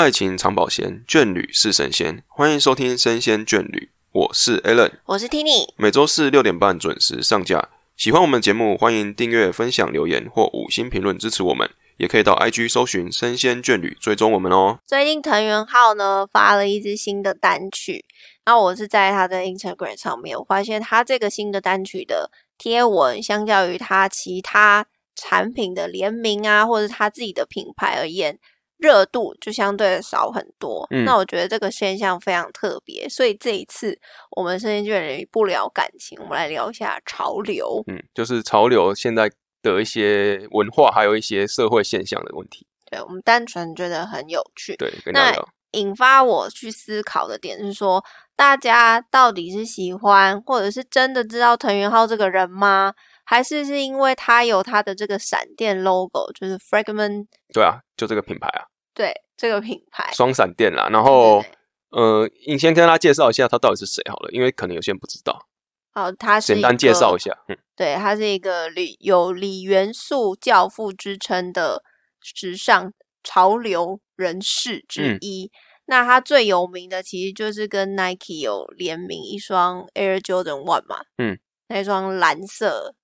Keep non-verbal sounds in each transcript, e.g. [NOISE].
爱情长保鲜，眷侣是神仙。欢迎收听《生鲜眷侣》，我是 Alan，我是 Tini。每周四六点半准时上架。喜欢我们节目，欢迎订阅、分享、留言或五星评论支持我们。也可以到 IG 搜寻“生鲜眷侣”，追踪我们哦。最近藤原浩呢发了一支新的单曲，那我是在他的 Instagram 上面，我发现他这个新的单曲的贴文，相较于他其他产品的联名啊，或者他自己的品牌而言，热度就相对的少很多。嗯那我觉得这个现象非常特别，所以这一次我们生鲜眷侣不聊感情，我们来聊一下潮流。嗯，就是潮流现在的一些文化，还有一些社会现象的问题。对我们单纯觉得很有趣。对，那聊。引发我去思考的点是说，大家到底是喜欢，或者是真的知道藤原浩这个人吗？还是是因为他有他的这个闪电 logo，就是 Fragment 对啊，就这个品牌啊，对这个品牌？双闪电啦。然后呃，你先跟大家介绍一下他到底是谁好了，因为可能有些人不知道，好，他是简单介绍一下。下。嗯，对，他是一个李有李元素教父之称的时尚潮流人士之嗯一。那他最有名的其实就是跟 Nike 有联名一双 Air Jordan One 嘛，嗯，那双蓝色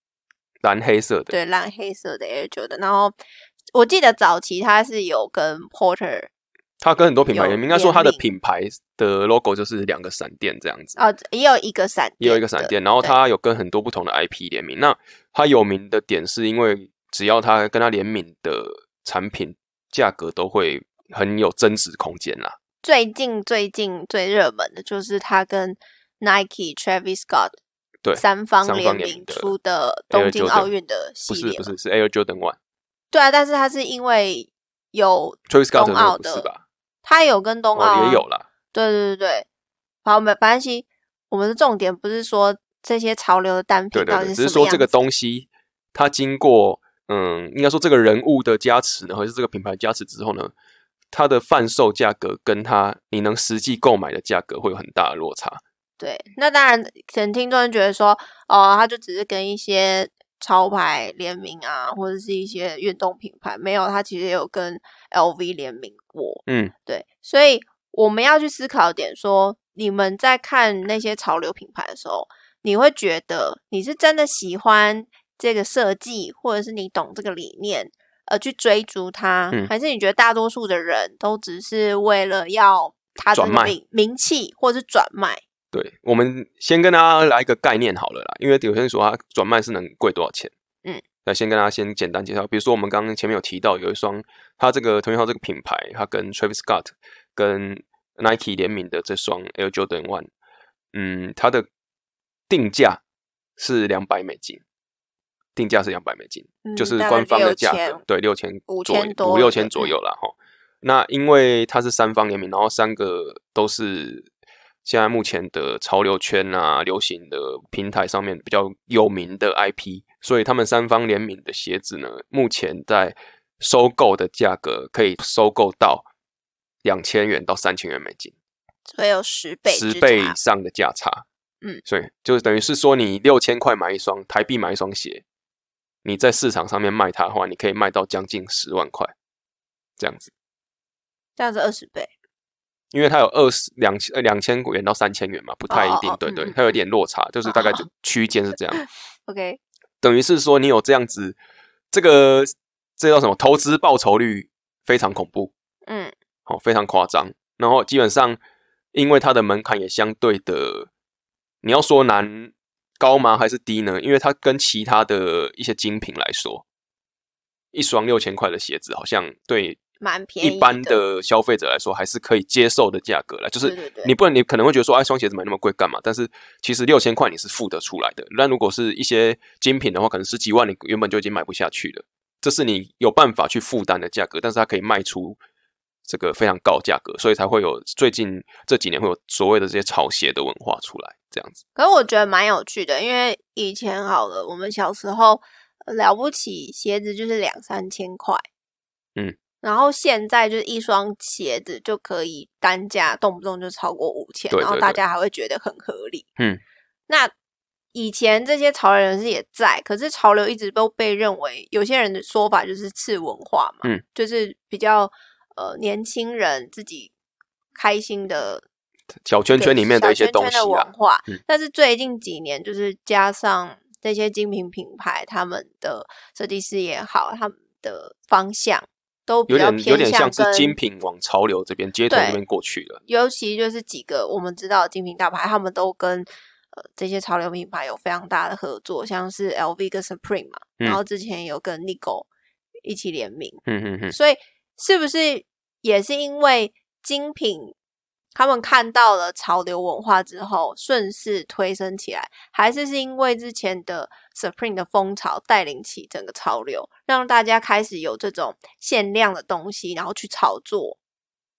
蓝黑色的。对蓝黑色的 Air Jordan。然后我记得早期他是有跟 Porter 他跟很多品牌联名，应该说他的品牌的 logo 就是两个闪电这样子，哦，也有一个闪，也有一个闪电，然后对它有跟很多不同的 IP 联名。那他有名的点是因为只要他跟他联名的产品价格都会很有增值空间啦。最近最近最热门的就是他跟 Nike、Travis Scott 对三方联名出的东京奥运的系列不是不是是 Air Jordan One。对啊，但是他是因为有 Travis Scott 那冬奥的是吧？他有跟冬奥、也有，啦。对对对对，好，没关系。我们的重点不是说这些潮流的单对对对，品到底是只是说这个东西它经过嗯，应该说这个人物的加持呢，或者是这个品牌加持之后呢，它的贩售价格跟它你能实际购买的价格会有很大的落差。对，那当然，可能听众会觉得说，哦，他就只是跟一些潮牌联名啊，或者是一些运动品牌，没有，它其实也有跟 LV 联名过。嗯，对，所以我们要去思考一点说，你们在看那些潮流品牌的时候，你会觉得你是真的喜欢这个设计，或者是你懂这个理念，而去追逐它，嗯还是你觉得大多数的人都只是为了要它这转卖个名名气，或者是转卖？对，我们先跟大家来一个概念好了啦，因为有些人说它转卖是能贵多少钱，嗯，那先跟大家先简单介绍，比如说我们刚刚前面有提到有一双，它这个藤原浩这个品牌，它跟 Travis Scott 跟 Nike 联名的这双 Air Jordan One，嗯，它的定价是两百美金，定价是两百美金，嗯就是官方的价格6000，对，六千五左千多五六千左右啦。哈。那因为它是三方联名，然后三个都是现在目前的潮流圈啊、流行的平台上面比较有名的 IP，所以他们三方联名的鞋子呢，目前在收购的价格可以收购到两千元到三千元美金，所以有十倍十倍以上的价差。嗯，所以就等于是说，你六千块买一双台币买一双鞋，你在市场上面卖它的话，你可以卖到将近十万块，这样子。这样子二十倍。因为它有二十两千呃两千元到三千元嘛，不太一定，对对嗯，它有点落差，就是大概就哦区间是这样。[LAUGHS] OK，等于是说，你有这样子，这个这叫什么？投资报酬率非常恐怖，嗯，哦，非常夸张。然后基本上，因为它的门槛也相对的，你要说难高吗？还是低呢？因为它跟其他的一些精品来说，一双六千块的鞋子，好像对蛮便宜一般的消费者来说，还是可以接受的价格了。就是你不能，你可能会觉得说，哎，双鞋子买那么贵干嘛？但是其实六千块你是付得出来的。那如果是一些精品的话，可能十几万你原本就已经买不下去了。这是你有办法去负担的价格，但是它可以卖出这个非常高价格，所以才会有最近这几年会有所谓的这些潮鞋的文化出来，这样子。可是我觉得蛮有趣的，因为以前好了，我们小时候呃了不起鞋子就是两三千块，嗯，然后现在就是一双鞋子就可以单价动不动就超过五千，然后大家还会觉得很合理。嗯，那以前这些潮流人士也在，可是潮流一直都被认为有些人的说法就是次文化嘛，嗯，就是比较呃年轻人自己开心的小圈圈里面的一些东西的文啊。化。嗯但是最近几年，就是加上这些精品品牌，他们的设计师也好，他们的方向都比有较偏点有点像向是精品往潮流这边街头对这边过去了。尤其就是几个我们知道的精品大牌，他们都跟呃这些潮流品牌有非常大的合作，像是 LV 跟 Supreme 嘛，嗯然后之前有跟 Nigo 一起联名，嗯嗯嗯，所以是不是也是因为精品他们看到了潮流文化之后顺势推升起来，还是是因为之前的 Supreme 的风潮带领起整个潮流，让大家开始有这种限量的东西，然后去炒作，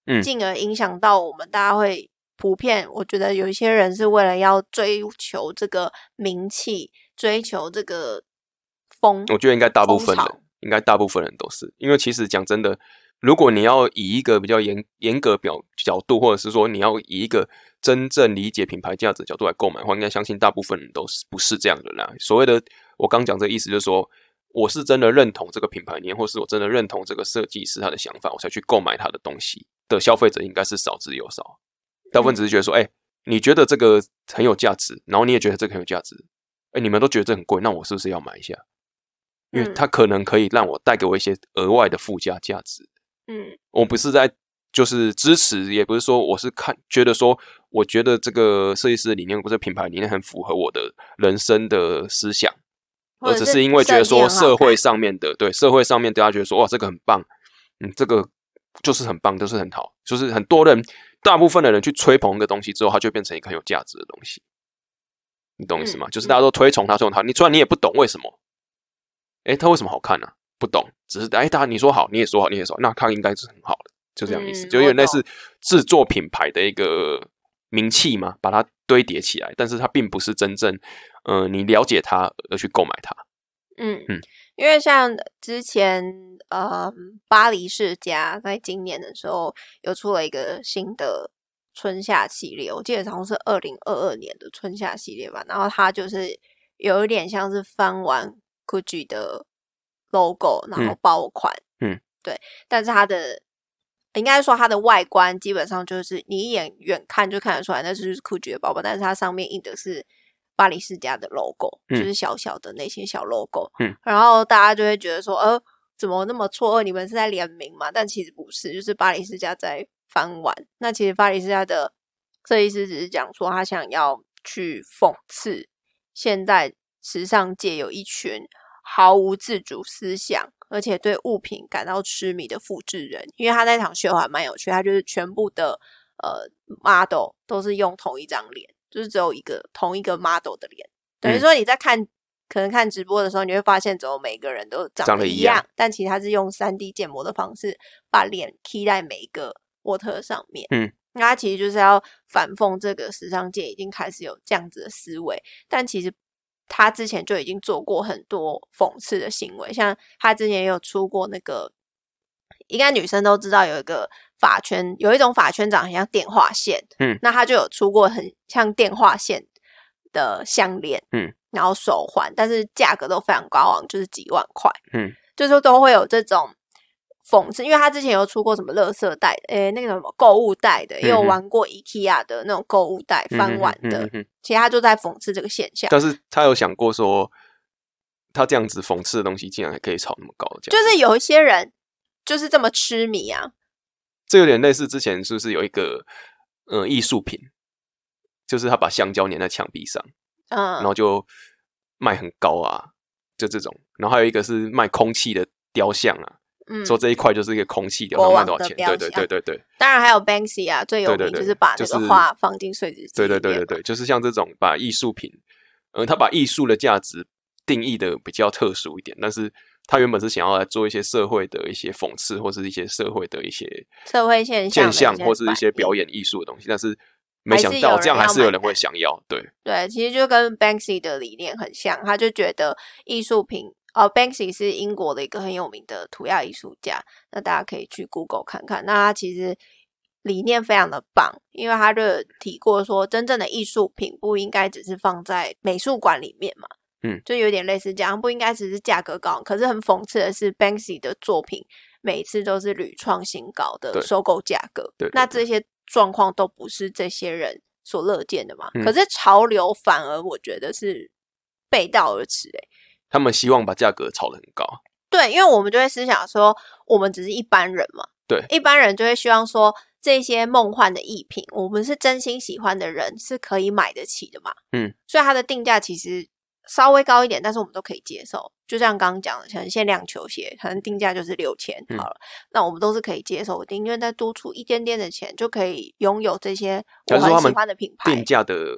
嗯进而影响到我们大家会普遍。我觉得有一些人是为了要追求这个名气，追求这个风，我觉得应该大部分人，应该大部分人都是，因为其实讲真的，如果你要以一个比较严严格表角度，或者是说你要以一个真正理解品牌价值的角度来购买的话，应该相信大部分人都是不是这样的啦。所谓的我刚讲这个意思，就是说我是真的认同这个品牌理念，或是我真的认同这个设计师他的想法，我才去购买他的东西的消费者应该是少之又少。大部分只是觉得说，哎、你觉得这个很有价值，然后你也觉得这个很有价值，哎，你们都觉得这很贵，那我是不是要买一下？因为嗯它可能可以让我带给我一些额外的附加价值。嗯我不是在就是支持，也不是说我是看觉得说，我觉得这个设计师的理念或者品牌理念很符合我的人生的思想，而只是因为觉得说社会上面的对社会上面大家觉得说哇这个很棒，嗯，这个就是很棒，就是很好，就是很多人大部分的人去吹捧一个东西之后，它就变成一个很有价值的东西。你懂意思吗？嗯就是大家都推崇它，推崇它。你虽然你也不懂为什么，哎，它为什么好看呢、不懂，只是哎，大家你说好，你也说好，你也说好，那它应该是很好的，就这样意思，嗯就有点类似制作品牌的一个名气嘛，把它堆叠起来，但是它并不是真正，呃，你了解它而去购买它。嗯嗯因为像之前呃，巴黎世家在今年的时候有出了一个新的春夏系列，我记得好像是二零二二年的春夏系列吧。然后它就是有一点像是翻完 GUCCI 的 logo，然后嗯爆款，嗯，对。但是它的应该说它的外观基本上就是你一眼远看就看得出来，那就是 GUCCI 的包包，但是它上面印的是巴黎世家的 logo，、嗯就是小小的那些小 logo，嗯，然后大家就会觉得说，呃，怎么那么错愕？你们是在联名嘛？但其实不是，就是巴黎世家在翻玩。那其实巴黎世家的设计师只是讲说，他想要去讽刺现在时尚界有一群毫无自主思想，而且对物品感到痴迷的复制人。因为他那场秀还蛮有趣，他就是全部的呃 model 都是用同一张脸，就是只有一个同一个 model 的脸，等于嗯说你在看。可能看直播的时候，你会发现，怎么每个人都长长得一样但其实他是用三 D 建模的方式把脸 key 在每一个模特上面。嗯，那他其实就是要反讽这个时尚界已经开始有这样子的思维，但其实他之前就已经做过很多讽刺的行为，像他之前也有出过那个，应该女生都知道有一个发圈，有一种法圈长很像电话线，嗯，那他就有出过很像电话线的项链，嗯，然后手环，但是价格都非常高昂，就是几万块，嗯，就是说都会有这种。讽刺，因为他之前有出过什么垃圾袋，诶，那个什么购物袋的，也有玩过 IKEA 的那种购物袋翻碗的，其实他就在讽刺这个现象，但是他有想过说，他这样子讽刺的东西，竟然还可以炒那么高的价，就是有一些人就是这么痴迷啊，这有点类似之前是不是有一个呃艺术品，就是他把香蕉粘在墙壁上，嗯然，后就卖很高啊，就这种。然后还有一个是卖空气的雕像啊，嗯，说这一块就是一个空气雕国像，卖多少钱？对对像对对对当然还有 Banksy 啊，最有名就是把那就是个画放进碎纸机对对对对对，就是像这种把艺术品，呃，他把艺术的价值定义的比较特殊一点，但是他原本是想要来做一些社会的一些讽刺，或是一些社会的一些社会现象现象，或是一些表演艺术的东西，但是没想到这样还是有人会想要，对，对，其实就跟 Banksy 的理念很像，他就觉得艺术品哦，Banksy 是英国的一个很有名的涂鸦艺术家，那大家可以去 Google 看看。那他其实理念非常的棒，因为他就提过说，真正的艺术品不应该只是放在美术馆里面嘛，嗯，就有点类似这样，不应该只是价格高。可是很讽刺的是，Banksy 的作品每次都是屡创新高的收购价格。对对那这些状况都不是这些人所乐见的嘛？嗯可是潮流反而我觉得是背道而驰、欸。他们希望把价格炒得很高，对，因为我们就会思想说，我们只是一般人嘛。对一般人就会希望说，这些梦幻的艺品，我们是真心喜欢的人是可以买得起的嘛。嗯，所以它的定价其实稍微高一点，但是我们都可以接受。就像刚刚讲的，可能限量球鞋，可能定价就是六千嗯好了，那我们都是可以接受的，宁愿再多出一点点的钱，就可以拥有这些我很喜欢的品牌定。价的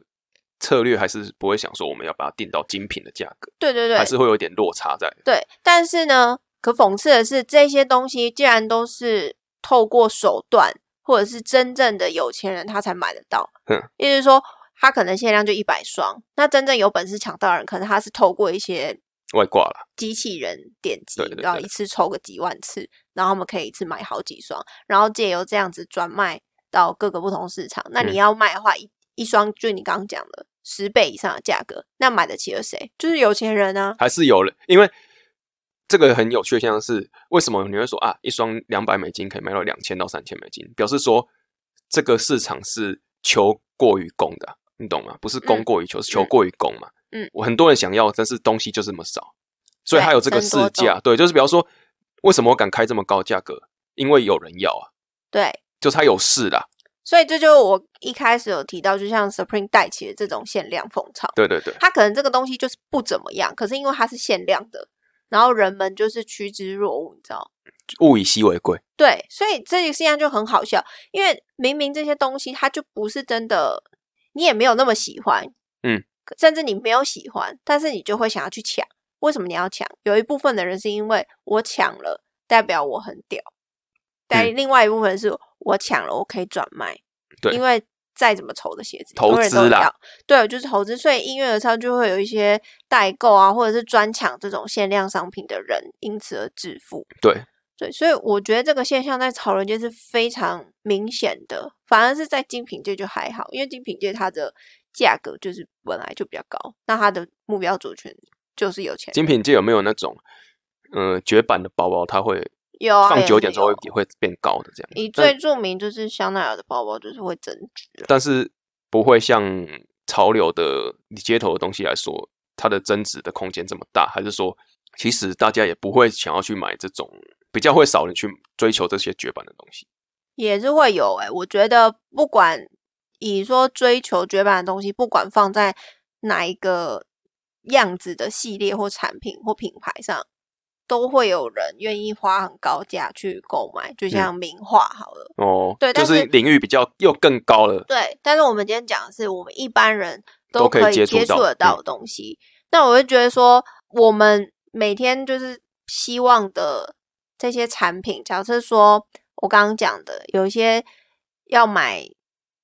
策略还是不会想说我们要把它定到精品的价格，对对对，还是会有一点落差在。对，但是呢，可讽刺的是，这些东西既然都是透过手段，或者是真正的有钱人他才买得到，嗯，也就是说，他可能限量就一百双，那真正有本事抢到的人，可能他是透过一些外挂了，机器人点击对对，对然后一次抽个几万次，然后我们可以一次买好几双，然后借由这样子转卖到各个不同市场。那你嗯要卖的话，一一双就你刚刚讲的十倍以上的价格，那买得起的谁？就是有钱人啊。还是有人，因为这个很有趣的现象是，为什么你会说啊，一双两百美金可以卖到两千到三千美金？表示说这个市场是求过于供的啊，你懂吗？不是供嗯过于求，是求过于供嘛。嗯我很多人想要，但是东西就这么少，所以对它有这个市价。对，就是比方说，为什么我敢开这么高价格？因为有人要啊，对，就他有市啦。所以这就是我一开始有提到，就像 Supreme 带起的这种限量风潮，对对对，它可能这个东西就是不怎么样，可是因为它是限量的，然后人们就是趋之若鹜，你知道？物以稀为贵。对，所以这个现象就很好笑，因为明明这些东西它就不是真的，你也没有那么喜欢，嗯，甚至你没有喜欢，但是你就会想要去抢。为什么你要抢？有一部分的人是因为我抢了，代表我很屌；但嗯另外一部分是我抢了，我可以转卖。对因为再怎么丑的鞋子，投永远都资啦要，对，就是投资。所以音乐上就会有一些代购啊，或者是专抢这种限量商品的人，因此而致富。对，对，所以我觉得这个现象在潮人界是非常明显的，反而是在精品界就还好，因为精品界它的价格就是本来就比较高，那它的目标族群就是有钱人。精品界有没有那种呃绝版的包包，它会有啊，放久一点之后也会变高的这样？以但最著名就是香奈儿的包包，就是会增值。但是不会像潮流的街头的东西来说，它的增值的空间这么大，还是说，其实大家也不会想要去买这种，比较会少人去追求这些绝版的东西。也是会有诶、我觉得不管以说追求绝版的东西，不管放在哪一个样子的系列或产品或品牌上，都会有人愿意花很高价去购买，就像名画好了。哦，对就是是领域比较又更高了。对，但是我们今天讲的是我们一般人都可以接触到接触得到的东西。那我会觉得说，我们每天就是希望的这些产品，假设说我刚刚讲的，有一些要买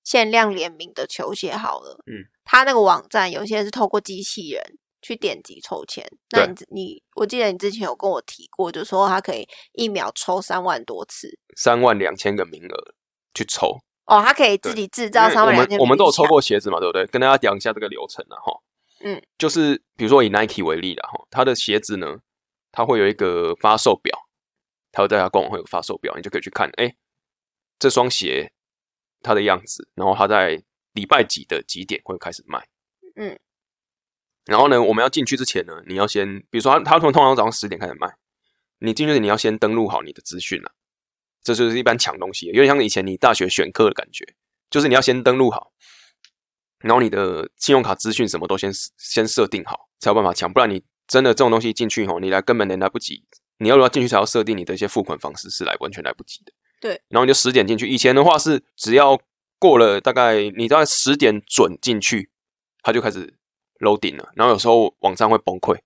限量联名的球鞋好了，嗯，它那个网站有些是透过机器人去点击抽签。那你你，我记得你之前有跟我提过，就说它可以一秒抽三万多次。三万两千个名额去抽，哦，它可以自己制造三万两千我们我们都有抽过。过鞋子嘛，对不对？跟大家讲一下这个流程啊，哈，嗯，就是比如说以 Nike 为例啦，哈，它的鞋子呢，它会有一个发售表，它会在它官网会有个发售表，你就可以去看，哎，这双鞋它的样子，然后它在礼拜几的几点会开始卖，嗯，然后呢，我们要进去之前呢，你要先，比如说它它通通常早上十点开始卖，你进去前你要先登录好你的资讯啊，这就是一般抢东西，有点像以前你大学选课的感觉，就是你要先登录好，然后你的信用卡资讯什么都先先设定好，才有办法抢，不然你真的这种东西进去吼，你来根本连来不及。你要不要进去才要设定你的一些付款方式，是来完全来不及的。对，然后你就十点进去，以前的话是只要过了大概你大概十点准进去，它就开始 loading 了，然后有时候网站会崩溃，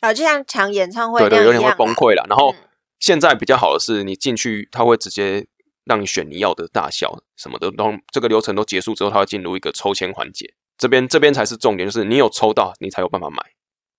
啊，就像抢演唱会对对，有点会崩溃了。然后嗯现在比较好的是，你进去它会直接让你选你要的大小什么的，然后这个流程都结束之后，它会进入一个抽签环节。这边这边才是重点，就是你有抽到，你才有办法买，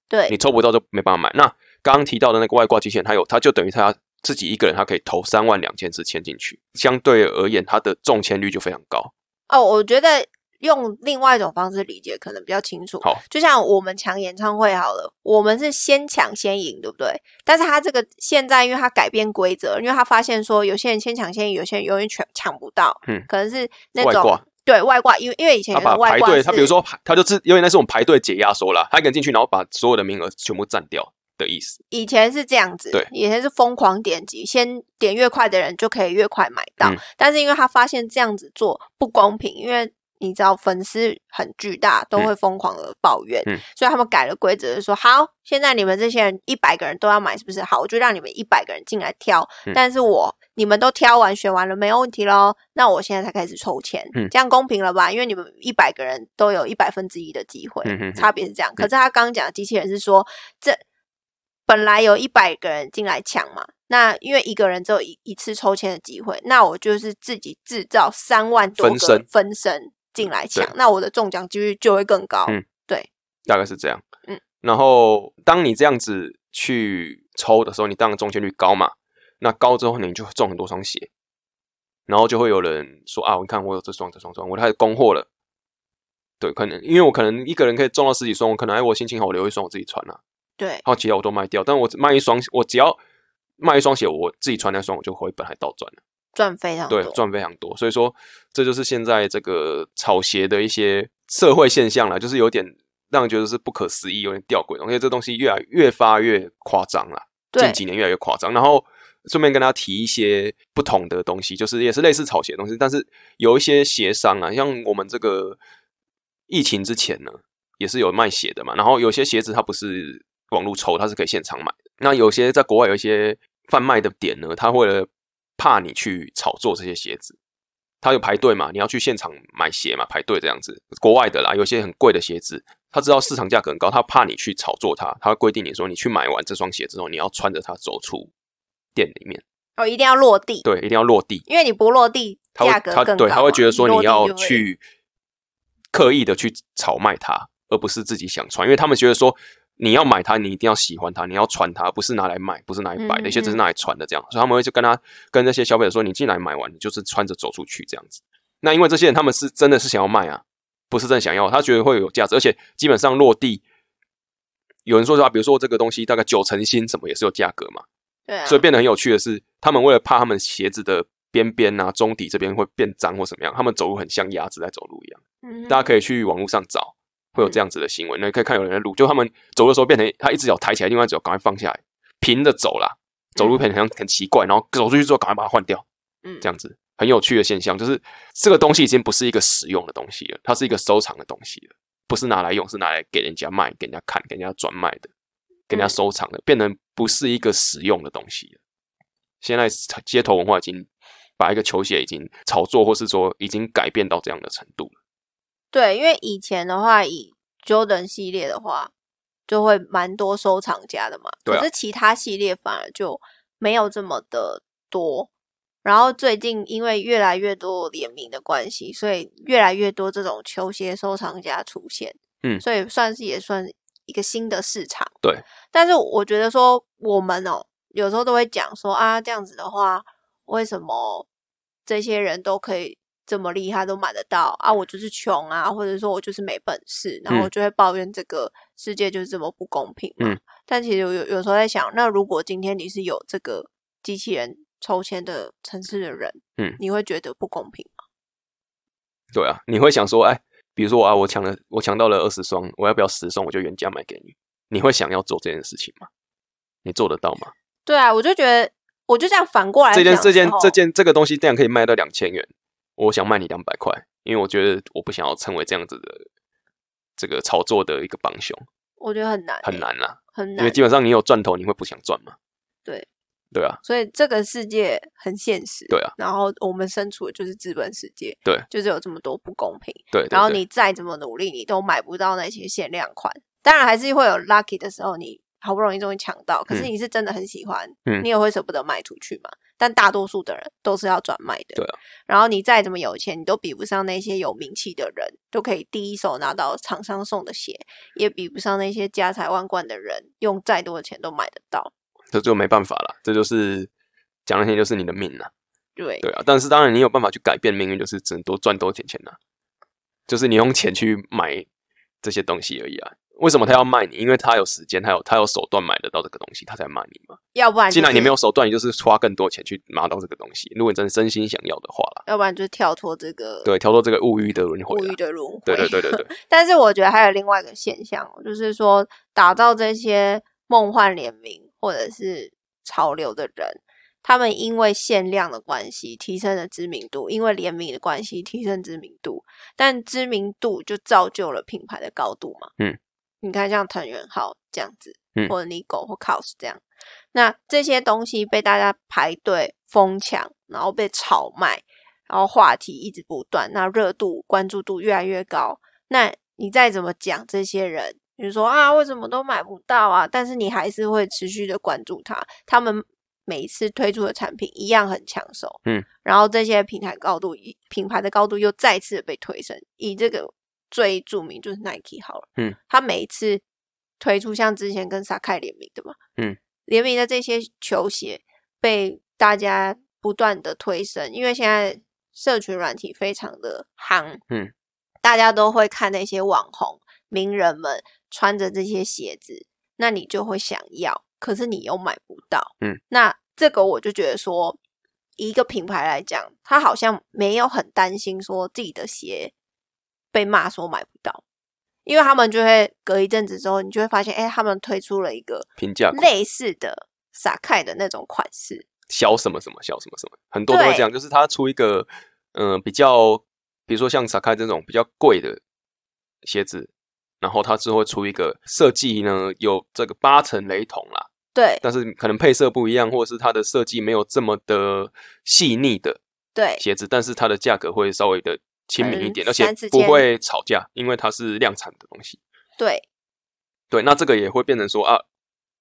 对你抽不到就没办法买。那刚刚提到的那个外挂机器人，它有，它就等于他自己一个人，他可以投三万两千支签进去，相对而言，它的中签率就非常高。哦，我觉得用另外一种方式理解，可能比较清楚。好，就像我们抢演唱会好了，我们是先抢先赢，对不对？但是他这个现在，因为他改变规则，因为他发现说，有些人先抢先赢，有些人永远抢抢不到。嗯可能是那种外挂对外挂，因为因为以前他有的外挂把排队，他比如说排他就是因为那是我们排队解压缩啦，他一个人进去，然后把所有的名额全部占掉的意思。以前是这样子，对以前是疯狂点击，先点越快的人就可以越快买到。嗯但是因为他发现这样子做不公平，因为你知道粉丝很巨大，都会疯狂的抱怨，嗯所以他们改了规则，就说好，现在你们这些人一百个人都要买，是不是？好，我就让你们一百个人进来挑，嗯但是我你们都挑完选完了没有问题喽，那我现在才开始抽签，嗯这样公平了吧？因为你们一百个人都有一百分之一的机会，嗯哼哼差别是这样。可是他刚刚讲的机器人是说，这本来有一百个人进来抢嘛，那因为一个人只有一一次抽签的机会，那我就是自己制造三万多个分身进来抢，那我的中奖几率就会更高。嗯对，大概是这样。嗯，然后当你这样子去抽的时候，你当然中签率高嘛。那高之后，你就中很多双鞋，然后就会有人说啊，你看我有这双、这双、这双，我开始供货了。对，可能因为我可能一个人可以中到十几双，我可能哎，我心情好，我留一双我自己穿啊，对，然后其他我都卖掉。但我只卖一双，我只要卖一双鞋，我自己穿那双，我就回本还倒赚了。赚非常对，。赚非常多。所以说，这就是现在这个炒鞋的一些社会现象了，就是有点让人觉得是不可思议，有点吊诡的，而且这东西越来越发越夸张了。对近几年越来越夸张。然后顺便跟大家提一些不同的东西，就是也是类似炒鞋的东西，但是有一些鞋商啊，像我们这个疫情之前呢，也是有卖鞋的嘛。然后有些鞋子它不是网络抽，它是可以现场买的。那有些在国外有一些贩卖的点呢，他为了怕你去炒作这些鞋子，他有排队嘛，你要去现场买鞋嘛，排队这样子。国外的啦，有些很贵的鞋子，他知道市场价格很高，他怕你去炒作它，他会规定你说，你去买完这双鞋之后，你要穿着它走出店里面，哦，一定要落地，对，一定要落地。因为你不落地，他会价格更高嘛。他对他会觉得说你要去刻意的去炒卖它，而不是自己想穿，因为他们觉得说你要买它，你一定要喜欢它，你要穿它，不是拿来卖，不是拿来摆的，些只是拿来穿的这样，所以他们会就跟他跟那些消费者说，你进来买完，你就是穿着走出去这样子。那因为这些人他们是真的是想要卖啊，不是真的想要，他觉得会有价值，而且基本上落地。有人说实话，比如说这个东西大概九成新，什么也是有价格嘛，对啊，所以变得很有趣的是，他们为了怕他们鞋子的边边啊、中底这边会变脏或什么样，他们走路很像鸭子在走路一样。嗯大家可以去网络上找，会有这样子的行为。那你可以看有人在录，就他们走的时候变成他一只脚抬起来，另外一只脚赶快放下来，平着走啦，走路变得很很奇怪，然后走出去之后赶快把它换掉，嗯这样子很有趣的现象，就是这个东西已经不是一个实用的东西了，它是一个收藏的东西了，不是拿来用，是拿来给人家卖、给人家看、给人家转卖的。给人家收藏的，变成不是一个实用的东西了。现在街头文化已经把一个球鞋已经炒作，或是说已经改变到这样的程度了。对，因为以前的话，以 Jordan 系列的话，就会蛮多收藏家的嘛。对啊可是其他系列反而就没有这么的多。然后最近因为越来越多联名的关系，所以越来越多这种球鞋收藏家出现。嗯所以算是也算一个新的市场。对，但是我觉得说我们哦，有时候都会讲说啊，这样子的话，为什么这些人都可以这么厉害，都买得到啊？我就是穷啊，或者说我就是没本事，然后我就会抱怨这个世界就是这么不公平嘛。嗯但其实有有时候在想，那如果今天你是有这个机器人抽签的城市的人，嗯你会觉得不公平吗？对啊，你会想说，哎，比如说啊，我抢了，我抢到了二十双，我要不要十双我就原价卖给你？你会想要做这件事情吗？你做得到吗？对啊，我就觉得，我就这样反过来这件这件这件这个东西这样可以卖到两千元，我想卖你两百块，因为我觉得我不想要成为这样子的这个炒作的一个帮凶，我觉得很难欸、很难啦。很难因为，基本上你有赚头，你会不想赚嘛？对对啊，所以这个世界很现实。对啊，然后我们身处的就是资本世界，对，就是有这么多不公平。对然后你再怎么努力，你都买不到那些限量款。当然还是会有 lucky 的时候，你好不容易终于抢到，可是嗯你是真的很喜欢，嗯你也会舍不得卖出去嘛。但大多数的人都是要转卖的。对啊。然后你再怎么有钱，你都比不上那些有名气的人，都可以第一手拿到厂商送的鞋，也比不上那些家财万贯的人用再多的钱都买得到。这就没办法了，这就是讲那些就是你的命了，对，对啊。但是当然你有办法去改变命运，就是只能多赚多点钱呐。就是你用钱去买这些东西而已啊。为什么他要卖你？因为他有时间，他有他有手段买得到这个东西，他才卖你嘛。要不然、既然你没有，手段，你就是花更多钱去拿到这个东西。如果你真的真心想要的话啦，要不然就是跳脱这个对，跳脱这个物欲的轮回物欲。的轮回。对对对对对，[LAUGHS] 但是我觉得还有另外一个现象哦，就是说打造这些梦幻联名或者是潮流的人，他们因为限量的关系提升了知名度，因为联名的关系提升知名度，但知名度就造就了品牌的高度嘛。嗯，你看像藤原浩这样子，嗯或者 Nigo 或 Cos 这样，那这些东西被大家排队疯抢，然后被炒卖。然后话题一直不断，那热度、关注度越来越高，那你再怎么讲这些人，比如说啊，为什么都买不到啊？但是你还是会持续的关注他，他们每一次推出的产品一样很抢手，嗯，然后这些平台高度、品牌的高度又再次被推升。以这个最著名就是 Nike 好了，嗯，他每一次推出像之前跟 Sakai 联名的嘛，嗯，联名的这些球鞋被大家不断的推升，因为现在社群软体非常的夯，嗯，大家都会看那些网红名人们穿着这些鞋子，那你就会想要，可是你又买不到，嗯，那这个我就觉得说，一个品牌来讲，他好像没有很担心说自己的鞋被骂说买不到。因为他们就会隔一阵子之后，你就会发现，哎，他们推出了一个平价类似的撒开的那种款式，小什么什么小什么什么，很多都会这样，就是他出一个嗯、呃比较，比如说像 Sakai 这种比较贵的鞋子，然后他之后会出一个设计呢有这个八成雷同啦，对但是可能配色不一样，或者是它的设计没有这么的细腻的对鞋子，但是它的价格会稍微的亲民一点，嗯而且不会吵架，因为它是量产的东西。对对，那这个也会变成说啊，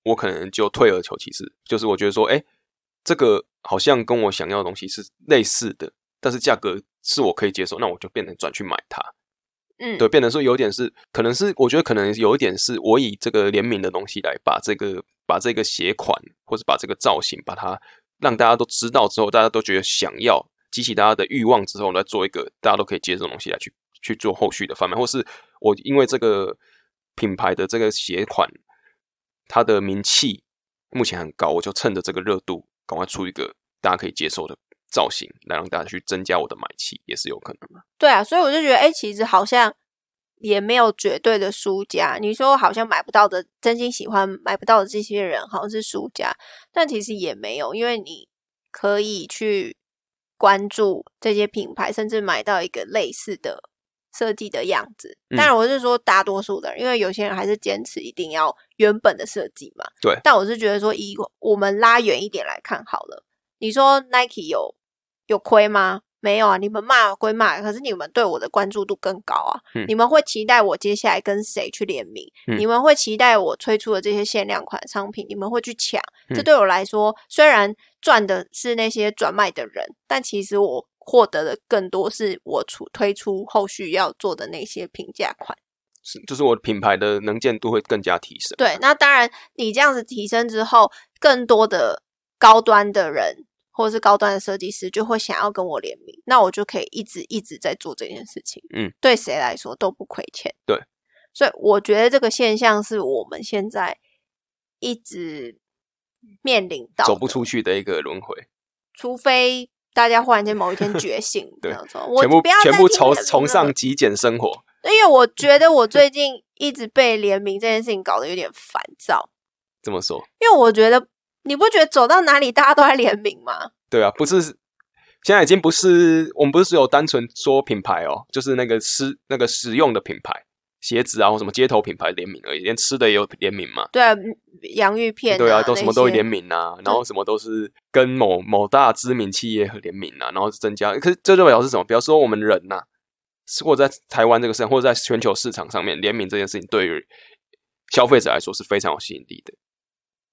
我可能就退而求其次，就是我觉得说，哎，这个好像跟我想要的东西是类似的，但是价格是我可以接受，那我就变成转去买它。嗯，对，变成说有点是，可能是我觉得可能有一点是我以这个联名的东西来把这个把这个鞋款或者把这个造型，把它让大家都知道之后，大家都觉得想要，激起大家的欲望之后，来做一个大家都可以接受的东西来去去做后续的贩卖，或是我因为这个品牌的这个鞋款，它的名气目前很高，我就趁着这个热度，赶快出一个大家可以接受的造型，来让大家去增加我的买气，也是有可能的。对啊，所以我就觉得，哎，其实好像也没有绝对的输家。你说好像买不到的，真心喜欢买不到的这些人好像是输家，但其实也没有，因为你可以去关注这些品牌，甚至买到一个类似的设计的样子。嗯当然，我是说大多数的人，因为有些人还是坚持一定要原本的设计嘛。对但我是觉得说，以我们拉远一点来看好了，你说 Nike 有有亏吗？没有啊，你们骂归骂，可是你们对我的关注度更高啊！嗯你们会期待我接下来跟谁去联名？嗯你们会期待我推出的这些限量款商品，你们会去抢？这嗯对我来说，虽然赚的是那些转卖的人，但其实我获得的更多是我出推出后续要做的那些平价款。是就是我品牌的能见度会更加提升。对，那当然，你这样子提升之后，更多的高端的人或者是高端的设计师就会想要跟我联名，那我就可以一直一直在做这件事情。嗯，对谁来说都不亏欠。对，所以我觉得这个现象是我们现在一直面临到走不出去的一个轮回，除非大家忽然间某一天觉醒，[LAUGHS] 对我全部不要全部崇崇尚极简生活。因为我 [LAUGHS] 觉得我最近一直被联名这件事情搞得有点烦躁，怎么说，因为我觉得你不觉得走到哪里大家都在联名吗？对啊，不是现在已经不是我们不是只有单纯说品牌哦，就是那个吃那个实用的品牌，鞋子啊或什么街头品牌联名而已，连吃的也有联名嘛。对啊，洋芋片、对啊，啊，都什么都会联名啊，然后什么都是跟某某大知名企业联名啊，然后增加。可是这就表示什么？比方说我们人呐、是或者在台湾这个市场，或者在全球市场上面联名这件事情，对于消费者来说是非常有吸引力的。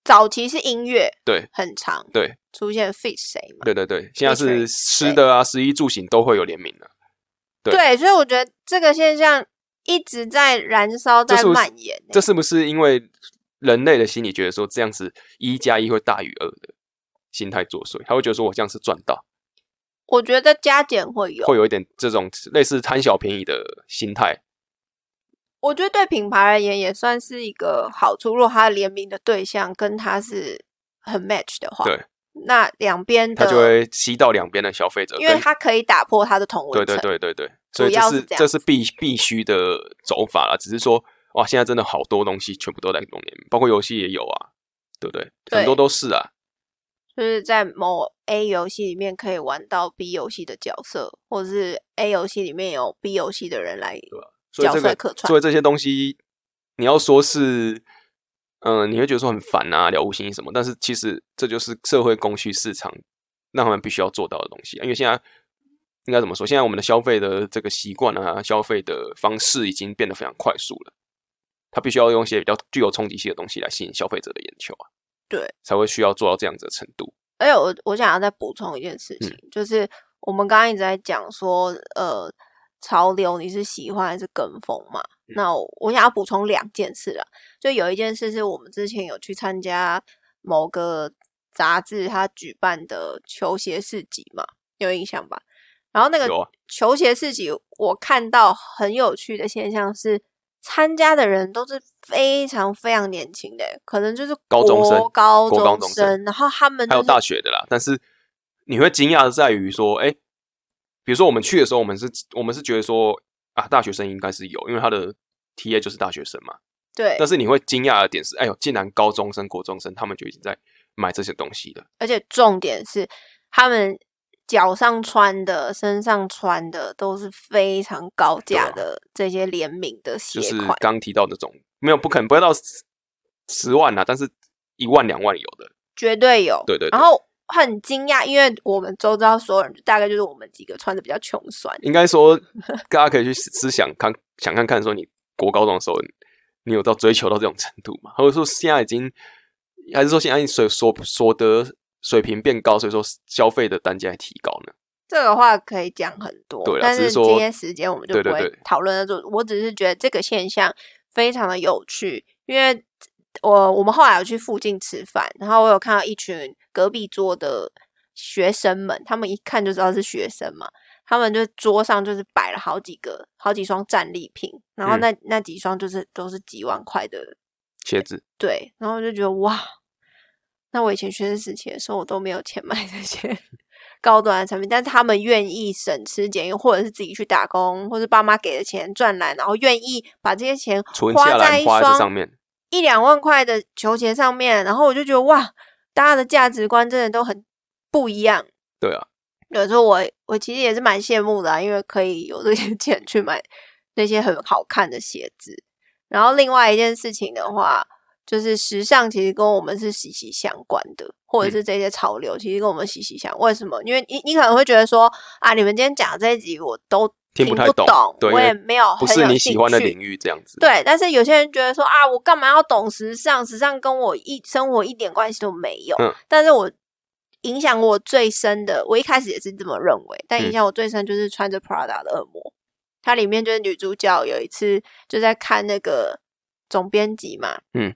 早期是音乐对很长，对出现 fit 谁嘛？对对对，现在是吃的啊、食衣住行都会有联名了、对对，所以我觉得这个现象一直在燃烧，在蔓延欸、这是不是因为人类的心理觉得说这样子一加一会大于二的心态作祟？他会觉得说我这样是赚到，我觉得加减会有，会有一点这种类似贪小便宜的心态。我觉得对品牌而言也算是一个好处。如果他联名的对象跟他是很 match 的话，对，那两边的它就会吸到两边的消费者，因为他可以打破他的同对对。对对对，所以这是这是必必须的走法啦。只是说，哇，现在真的好多东西全部都在弄联名，包括游戏也有啊，对不对？对很多都是啊，就是在某 A 游戏里面可以玩到 B 游戏的角色，或者是 A 游戏里面有 B 游戏的人来角所以这个。所以这些东西，你要说是，嗯、你会觉得说很烦啊，了无新意什么，但是其实这就是社会供需市场让他们必须要做到的东西啊。因为现在应该怎么说？现在我们的消费的这个习惯啊，消费的方式已经变得非常快速了，它必须要用一些比较具有冲击性的东西来吸引消费者的眼球啊，对，才会需要做到这样子的程度。而且我我想要再补充一件事情，嗯就是我们刚刚一直在讲说，呃，潮流你是喜欢还是跟风嘛？嗯那我我想要补充两件事啦，就有一件事是我们之前有去参加某个杂志他举办的球鞋市集嘛，有印象吧？然后那个球鞋市集，我看到很有趣的现象是，参加的人都是非常非常年轻的，可能就是高中生高中生然后他们还有大学的啦。但是你会惊讶的在于说，哎、比如说我们去的时候，我们是我们是觉得说啊，大学生应该是有，因为他的 T A 就是大学生嘛。对但，是你会惊讶的点是，哎呦，竟然高中生、国中生他们就已经在买这些东西了。而且重点是他们脚上穿的、身上穿的都是非常高价的这些联名的鞋啊就是，刚提到那种，没有不可能不会到十十万啦，但是一万两万有的。绝对有。对对对然后很惊讶，因为我们周遭所有人，大概就是我们几个穿的比较穷酸。应该说，大家可以去思想看，想看看，说你国高中的时候，你有到追求到这种程度吗？或者说现在已经，还是说现在你所所所得水平变高，所以说消费的单价也提高呢？这个话可以讲很多，对但是说今天时间我们就不会讨论那种。我只是觉得这个现象非常的有趣，因为我我们后来有去附近吃饭，然后我有看到一群隔壁桌的学生们，他们一看就知道是学生嘛，他们就桌上就是摆了好几个好几双战利品，然后嗯。那、那几双就是都是几万块的鞋子。对，然后我就觉得哇，那我以前学生时期的时候，我都没有钱买这些 [LAUGHS] 高端的产品，但是他们愿意省吃俭用，或者是自己去打工，或者爸妈给的钱赚来，然后愿意把这些钱花在一双上面，一两万块的球鞋上面，然后我就觉得哇，大家的价值观真的都很不一样。对啊，有时候我我其实也是蛮羡慕的、啊，因为可以有这些 [LAUGHS] 钱去买那些很好看的鞋子。然后另外一件事情的话，就是时尚其实跟我们是息息相关的，或者是这些潮流其实跟我们息息相关。为什么？因为你你可能会觉得说啊，你们今天讲的这一集我都不听不太懂对我也没有不是你喜欢的领域这样子。对，但是有些人觉得说啊，我干嘛要懂时尚？时尚跟我一生活一点关系都没有。嗯但是我影响我最深的，我一开始也是这么认为，但影嗯响我最深就是穿着 Prada 的恶魔。它里面就是女主角有一次就在看那个总编辑嘛，嗯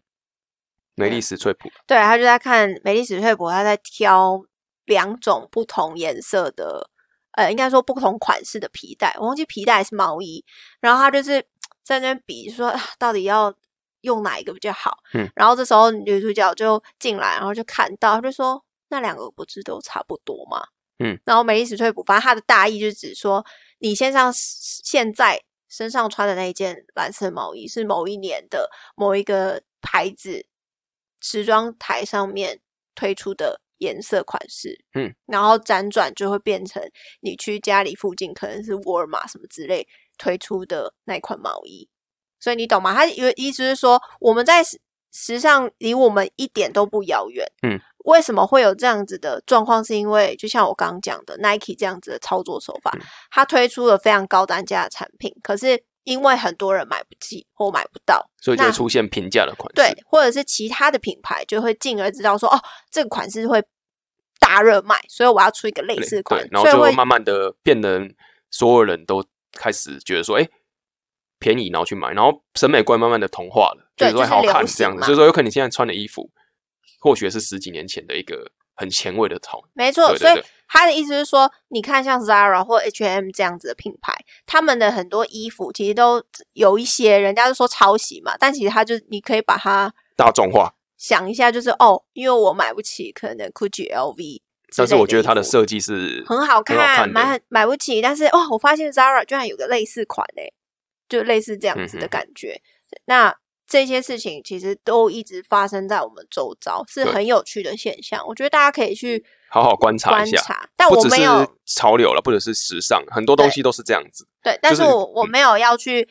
美丽史翠普，对，她就在看美丽史翠普，她在挑两种不同颜色的，呃，应该说不同款式的皮带，我忘记皮带还是毛衣，然后他就是 [TSK] 在那边比说，啊到底要用哪一个比较好。嗯，然后这时候女主角就进来，然后就看到，她就说那两个不是都差不多吗？嗯，然后美丽史翠普，反正她的大意就是指说，你身上现在身上穿的那一件蓝色毛衣是某一年的某一个牌子时装台上面推出的颜色款式，嗯，然后辗转就会变成你去家里附近可能是沃尔玛什么之类推出的那款毛衣，所以你懂吗？他意意思是说，我们在时时尚离我们一点都不遥远，嗯，为什么会有这样子的状况？是因为就像我刚刚讲的，Nike 这样子的操作手法，嗯。它推出了非常高单价的产品，可是因为很多人买不起或买不到，所以就会出现平价的款式。对，或者是其他的品牌就会进而知道说，哦，这个款式会大热卖，所以我要出一个类对似款对，，然后就所以会慢慢的变得所有人都开始觉得说，哎，便宜，然后去买，然后审美观慢慢的同化了，对觉得说哎好看这样子，嘛就是说有可能你现在穿的衣服，或许是十几年前的一个很前卫的潮，没错，对对所以对他的意思是说，你看像 Zara 或 H&M 这样子的品牌，他们的很多衣服其实都有一些人家就说抄袭嘛，但其实他就你可以把它大众化。想一下，就是哦，因为我买不起，可能 Gucci、LV，但是我觉得它的设计是很好看，买很买不起，但是哦，我发现 Zara 居然有个类似款诶，就类似这样子的感觉。那这些事情其实都一直发生在我们周遭，是很有趣的现象。我觉得大家可以去好好观察一下。但我没有潮流了，或者是时尚，很多东西都是这样子。对，但是我我没有要去。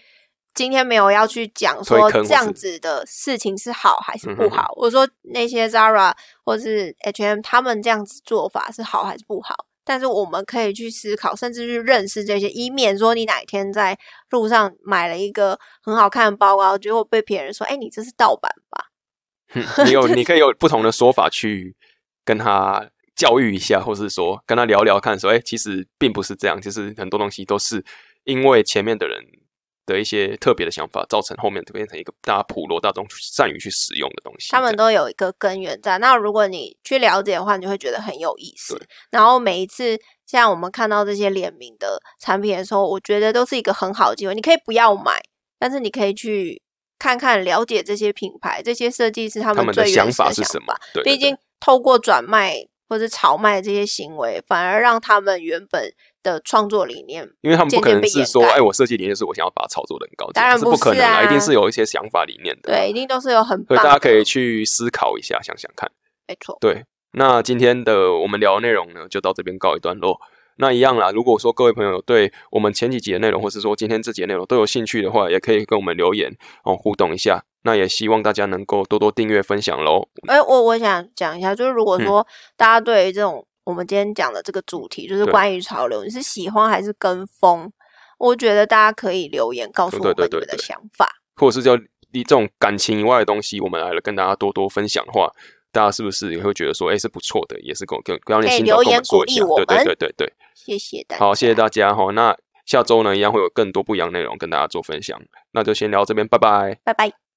今天没有要去讲说这样子的事情是好还是不好。我说那些 Zara 或是 H&M 他们这样子做法是好还是不好？但是我们可以去思考，甚至去认识这些，以免说你哪一天在路上买了一个很好看的包包，结果被别人说：“哎，你这是盗版吧？” [LAUGHS] 你有你可以有不同的说法去跟他教育一下，或是说跟他聊聊看，说：“哎，其实并不是这样，其实很多东西都是因为前面的人。”的一些特别的想法，造成后面变成一个大家普罗大众善于去使用的东西。他们都有一个根源在。那如果你去了解的话，你就会觉得很有意思。然后每一次像我们看到这些联名的产品的时候，我觉得都是一个很好的机会。你可以不要买，但是你可以去看看、了解这些品牌、这些设计师他们的想法是什么。毕竟透过转卖或者炒卖这些行为，反而让他们原本。的创作理念，因为他们不可能是说，哎，我设计理念是我想要把它炒作的很高，当然不可能啊，一定是有一些想法理念的，对，一定都是有很，所以大家可以去思考一下，想想看，没错，对。那今天的我们聊的内容呢，就到这边告一段落。那一样啦，如果说各位朋友对我们前几集的内容，或是说今天这集的内容都有兴趣的话，也可以跟我们留言哦，互动一下。那也希望大家能够多多订阅分享喽。哎，我我想讲一下，就是如果说大家对于这种。我们今天讲的这个主题就是关于潮流，你是喜欢还是跟风？我觉得大家可以留言告诉我们你们的想法，或者是叫你这种感情以外的东西，我们来了跟大家多多分享的话，大家是不是也会觉得说，哎，是不错的，也是跟跟跟点心留言鼓励我们，对对对对，谢谢大家，好，谢谢大家哈。那下周呢，一样会有更多不一样内容跟大家做分享，那就先聊这边，拜拜，拜拜。